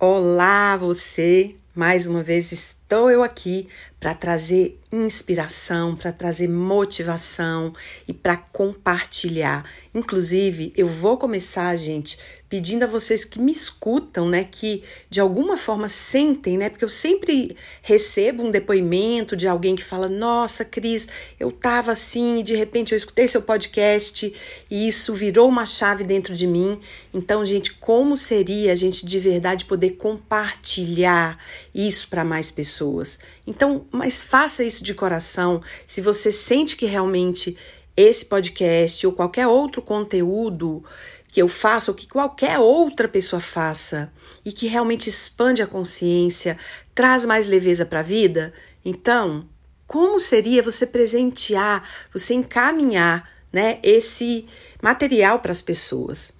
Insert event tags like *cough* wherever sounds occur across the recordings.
Olá, você! Mais uma vez estou eu aqui para trazer inspiração, para trazer motivação e para compartilhar. Inclusive, eu vou começar, gente, pedindo a vocês que me escutam, né, que de alguma forma sentem, né, porque eu sempre recebo um depoimento de alguém que fala: "Nossa, Cris, eu tava assim e de repente eu escutei seu podcast e isso virou uma chave dentro de mim". Então, gente, como seria a gente de verdade poder compartilhar isso para mais pessoas? Então, mas faça isso de coração. Se você sente que realmente esse podcast ou qualquer outro conteúdo que eu faça ou que qualquer outra pessoa faça e que realmente expande a consciência, traz mais leveza para a vida, então, como seria você presentear, você encaminhar, né, esse material para as pessoas?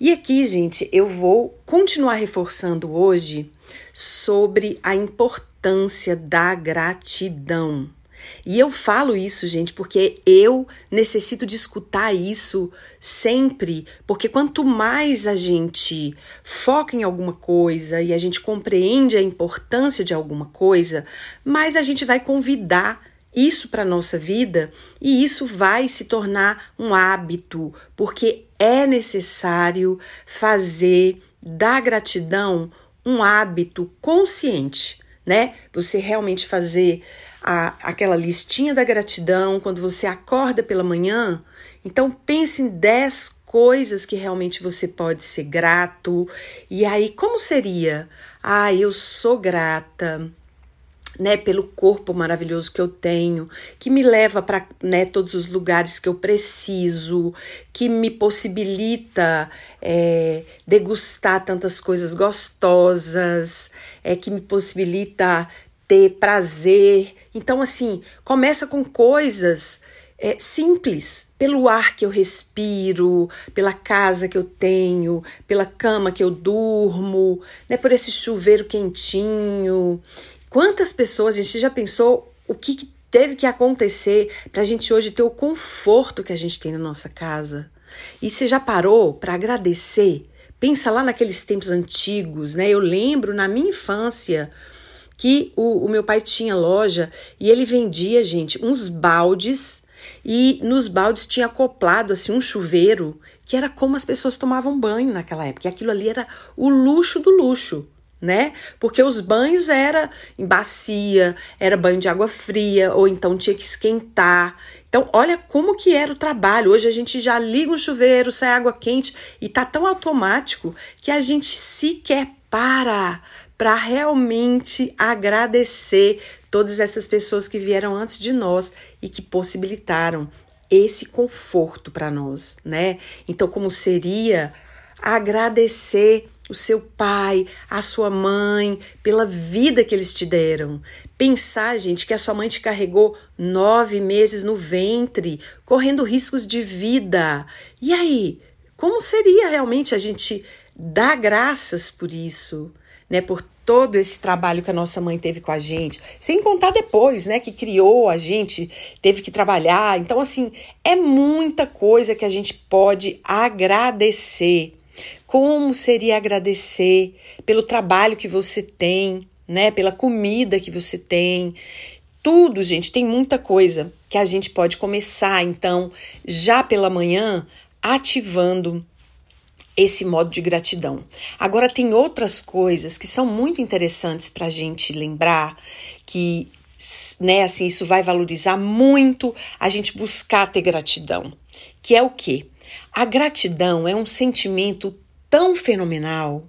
E aqui, gente, eu vou continuar reforçando hoje sobre a importância da gratidão. E eu falo isso, gente, porque eu necessito de escutar isso sempre, porque quanto mais a gente foca em alguma coisa e a gente compreende a importância de alguma coisa, mais a gente vai convidar isso para nossa vida e isso vai se tornar um hábito, porque é necessário fazer da gratidão um hábito consciente, né? Você realmente fazer a, aquela listinha da gratidão quando você acorda pela manhã. Então pense em 10 coisas que realmente você pode ser grato. E aí, como seria? Ah, eu sou grata. Né, pelo corpo maravilhoso que eu tenho, que me leva para né, todos os lugares que eu preciso, que me possibilita é, degustar tantas coisas gostosas, é, que me possibilita ter prazer. Então, assim, começa com coisas é, simples, pelo ar que eu respiro, pela casa que eu tenho, pela cama que eu durmo, né, por esse chuveiro quentinho. Quantas pessoas, a gente já pensou o que, que teve que acontecer para a gente hoje ter o conforto que a gente tem na nossa casa? E você já parou para agradecer? Pensa lá naqueles tempos antigos, né? Eu lembro na minha infância que o, o meu pai tinha loja e ele vendia, gente, uns baldes e nos baldes tinha acoplado assim um chuveiro que era como as pessoas tomavam banho naquela época. E aquilo ali era o luxo do luxo, né? Porque os banhos era em bacia, era banho de água fria ou então tinha que esquentar. Então, olha como que era o trabalho. Hoje a gente já liga o chuveiro, sai água quente e tá tão automático que a gente sequer para para realmente agradecer todas essas pessoas que vieram antes de nós e que possibilitaram esse conforto para nós, né? Então, como seria agradecer o seu pai, a sua mãe, pela vida que eles te deram. Pensar, gente, que a sua mãe te carregou nove meses no ventre, correndo riscos de vida. E aí, como seria realmente a gente dar graças por isso? né, por todo esse trabalho que a nossa mãe teve com a gente, sem contar depois, né, que criou a gente, teve que trabalhar. Então, assim, é muita coisa que a gente pode agradecer. Como seria agradecer pelo trabalho que você tem, né, pela comida que você tem? Tudo, gente, tem muita coisa que a gente pode começar, então, já pela manhã, ativando esse modo de gratidão. Agora, tem outras coisas que são muito interessantes para a gente lembrar que, né, assim, isso vai valorizar muito a gente buscar ter gratidão. Que é o quê? A gratidão é um sentimento tão fenomenal,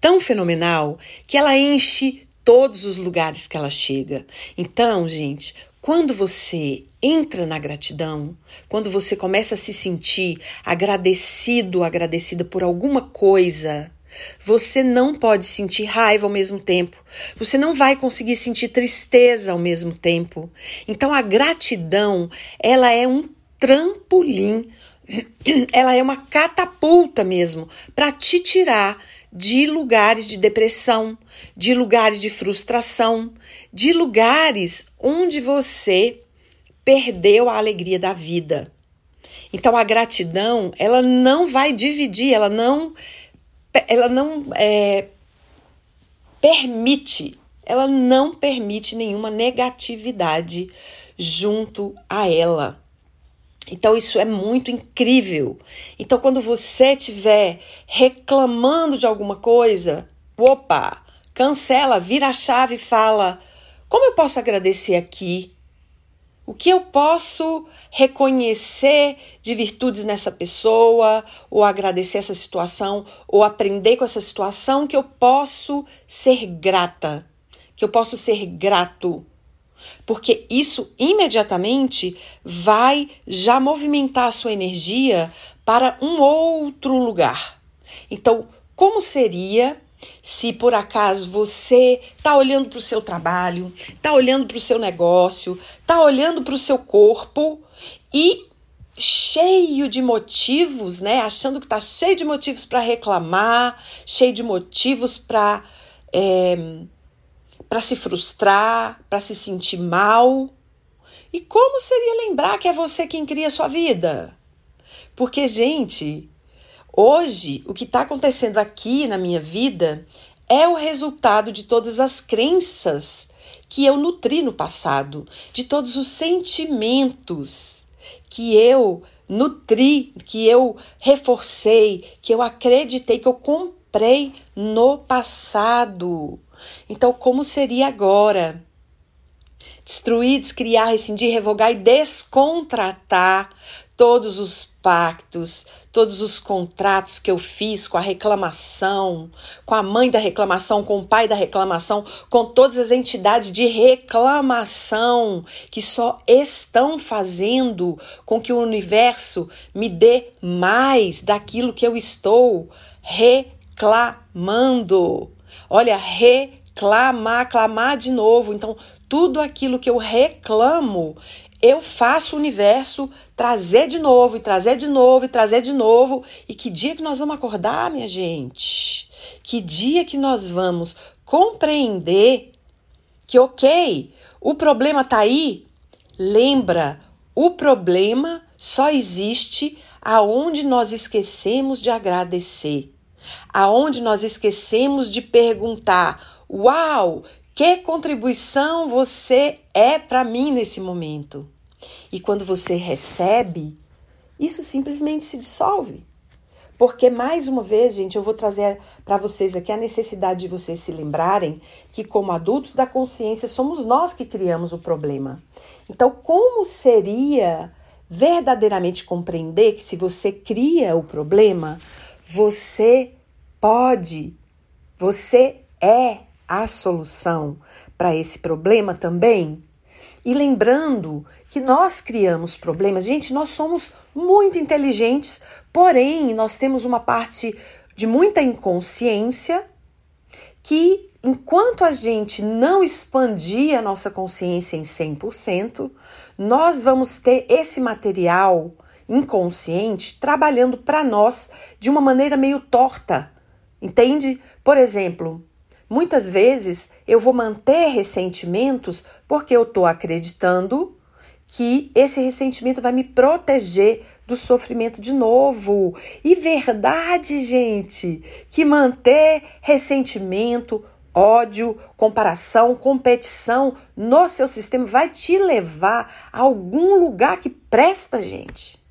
tão fenomenal, que ela enche todos os lugares que ela chega. Então, gente, quando você entra na gratidão, quando você começa a se sentir agradecido, agradecida por alguma coisa, você não pode sentir raiva ao mesmo tempo. Você não vai conseguir sentir tristeza ao mesmo tempo. Então a gratidão, ela é um trampolim, *clears throat* ela é uma catapulta mesmo para te tirar de lugares de depressão, de lugares de frustração, de lugares onde você perdeu a alegria da vida. Então a gratidão, ela não vai dividir, ela não, ela não é, permite, ela não permite nenhuma negatividade junto a ela. Então isso é muito incrível. Então quando você estiver reclamando de alguma coisa, opa, cancela, vira a chave e fala: como eu posso agradecer aqui? O que eu posso reconhecer de virtudes nessa pessoa, ou agradecer essa situação, ou aprender com essa situação que eu posso ser grata, que eu posso ser grato porque isso imediatamente vai já movimentar a sua energia para um outro lugar. Então, como seria se por acaso você está olhando para o seu trabalho, está olhando para o seu negócio, está olhando para o seu corpo e cheio de motivos, né? Achando que está cheio de motivos para reclamar, cheio de motivos para é, para se frustrar, para se sentir mal. E como seria lembrar que é você quem cria a sua vida? Porque, gente, hoje o que está acontecendo aqui na minha vida é o resultado de todas as crenças que eu nutri no passado, de todos os sentimentos que eu nutri, que eu reforcei, que eu acreditei, que eu comprei no passado. Então, como seria agora? Destruir, descriar, rescindir, revogar e descontratar todos os pactos, todos os contratos que eu fiz com a reclamação, com a mãe da reclamação, com o pai da reclamação, com todas as entidades de reclamação que só estão fazendo com que o universo me dê mais daquilo que eu estou reclamando. Olha, reclamar, clamar de novo. Então, tudo aquilo que eu reclamo, eu faço o universo trazer de novo, e trazer de novo, e trazer de novo. E que dia que nós vamos acordar, minha gente? Que dia que nós vamos compreender que, ok, o problema tá aí? Lembra, o problema só existe aonde nós esquecemos de agradecer aonde nós esquecemos de perguntar: "Uau, que contribuição você é para mim nesse momento?" E quando você recebe, isso simplesmente se dissolve. Porque, mais uma vez, gente, eu vou trazer para vocês aqui a necessidade de vocês se lembrarem que, como adultos da consciência, somos nós que criamos o problema. Então, como seria verdadeiramente compreender que, se você cria o problema, você pode, você é a solução para esse problema também. E lembrando que nós criamos problemas, gente, nós somos muito inteligentes, porém nós temos uma parte de muita inconsciência que enquanto a gente não expandir a nossa consciência em 100%, nós vamos ter esse material inconsciente trabalhando para nós de uma maneira meio torta, Entende? Por exemplo, muitas vezes eu vou manter ressentimentos porque eu estou acreditando que esse ressentimento vai me proteger do sofrimento de novo. E verdade, gente, que manter ressentimento, ódio, comparação, competição no seu sistema vai te levar a algum lugar que presta, gente.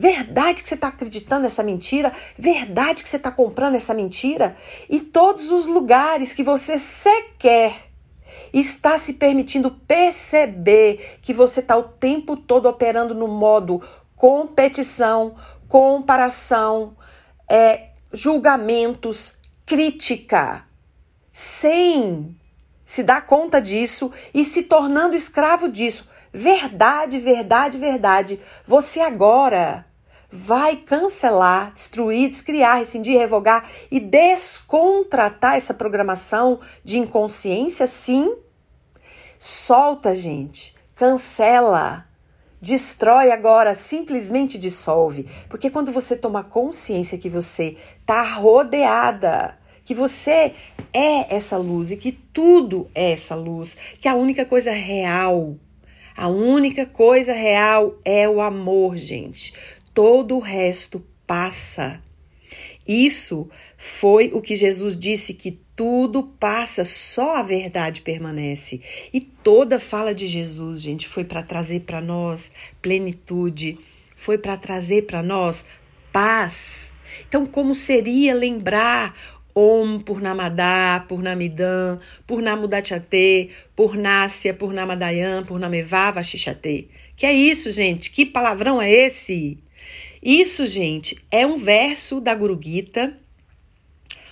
Verdade que você está acreditando nessa mentira? Verdade que você está comprando essa mentira? E todos os lugares que você sequer está se permitindo perceber que você está o tempo todo operando no modo competição, comparação, é, julgamentos, crítica, sem se dar conta disso e se tornando escravo disso. Verdade, verdade, verdade. Você agora vai cancelar, destruir, descriar, rescindir, revogar e descontratar essa programação de inconsciência, sim. Solta, gente. Cancela. Destrói agora, simplesmente dissolve. Porque quando você toma consciência que você está rodeada, que você é essa luz e que tudo é essa luz, que a única coisa real, a única coisa real é o amor, gente todo o resto passa. Isso foi o que Jesus disse que tudo passa, só a verdade permanece. E toda fala de Jesus, gente, foi para trazer para nós plenitude, foi para trazer para nós paz. Então, como seria lembrar Om Purnamada, Purnamidam, Purnamudachate, Purnácia, Purnamadayan, Purnameva, Vashishate. Que é isso, gente? Que palavrão é esse? Isso, gente, é um verso da Guru Gita,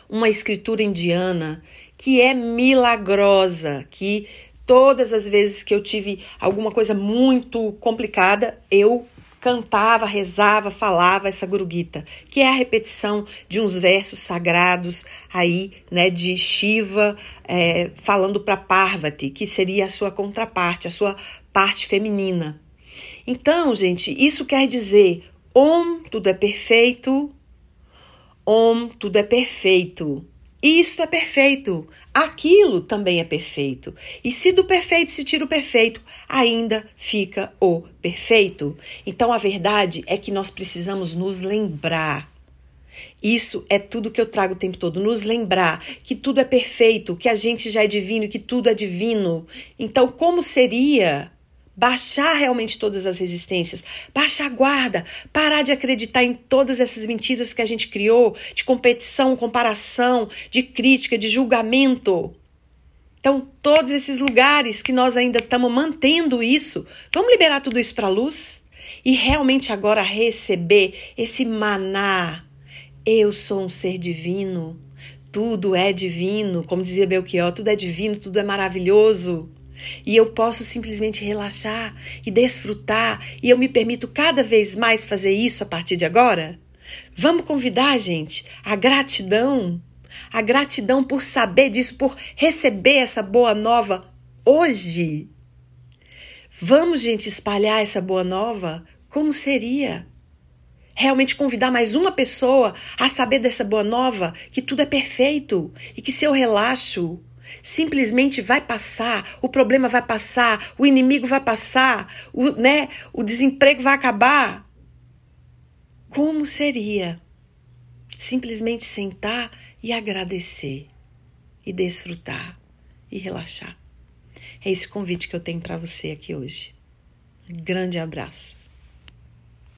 uma escritura indiana que é milagrosa, que todas as vezes que eu tive alguma coisa muito complicada, eu cantava, rezava, falava essa Gurugita, que é a repetição de uns versos sagrados aí, né, de Shiva é, falando para Parvati, que seria a sua contraparte, a sua parte feminina. Então, gente, isso quer dizer Om, tudo é perfeito. Om, tudo é perfeito. Isto é perfeito. Aquilo também é perfeito. E se do perfeito se tira o perfeito, ainda fica o perfeito. Então a verdade é que nós precisamos nos lembrar. Isso é tudo que eu trago o tempo todo, nos lembrar que tudo é perfeito, que a gente já é divino, que tudo é divino. Então, como seria baixar realmente todas as resistências, baixar a guarda, parar de acreditar em todas essas mentiras que a gente criou, de competição, comparação, de crítica, de julgamento. Então, todos esses lugares que nós ainda estamos mantendo isso, vamos liberar tudo isso para a luz e realmente agora receber esse maná. Eu sou um ser divino, tudo é divino, como dizia Belchior, tudo é divino, tudo é maravilhoso. E eu posso simplesmente relaxar e desfrutar, e eu me permito cada vez mais fazer isso a partir de agora? Vamos convidar, gente, a gratidão, a gratidão por saber disso, por receber essa boa nova hoje. Vamos, gente, espalhar essa boa nova? Como seria? Realmente convidar mais uma pessoa a saber dessa boa nova, que tudo é perfeito e que se eu relaxo, simplesmente vai passar, o problema vai passar, o inimigo vai passar, o, né, o desemprego vai acabar. Como seria simplesmente sentar e agradecer e desfrutar e relaxar? É esse convite que eu tenho para você aqui hoje. Grande abraço.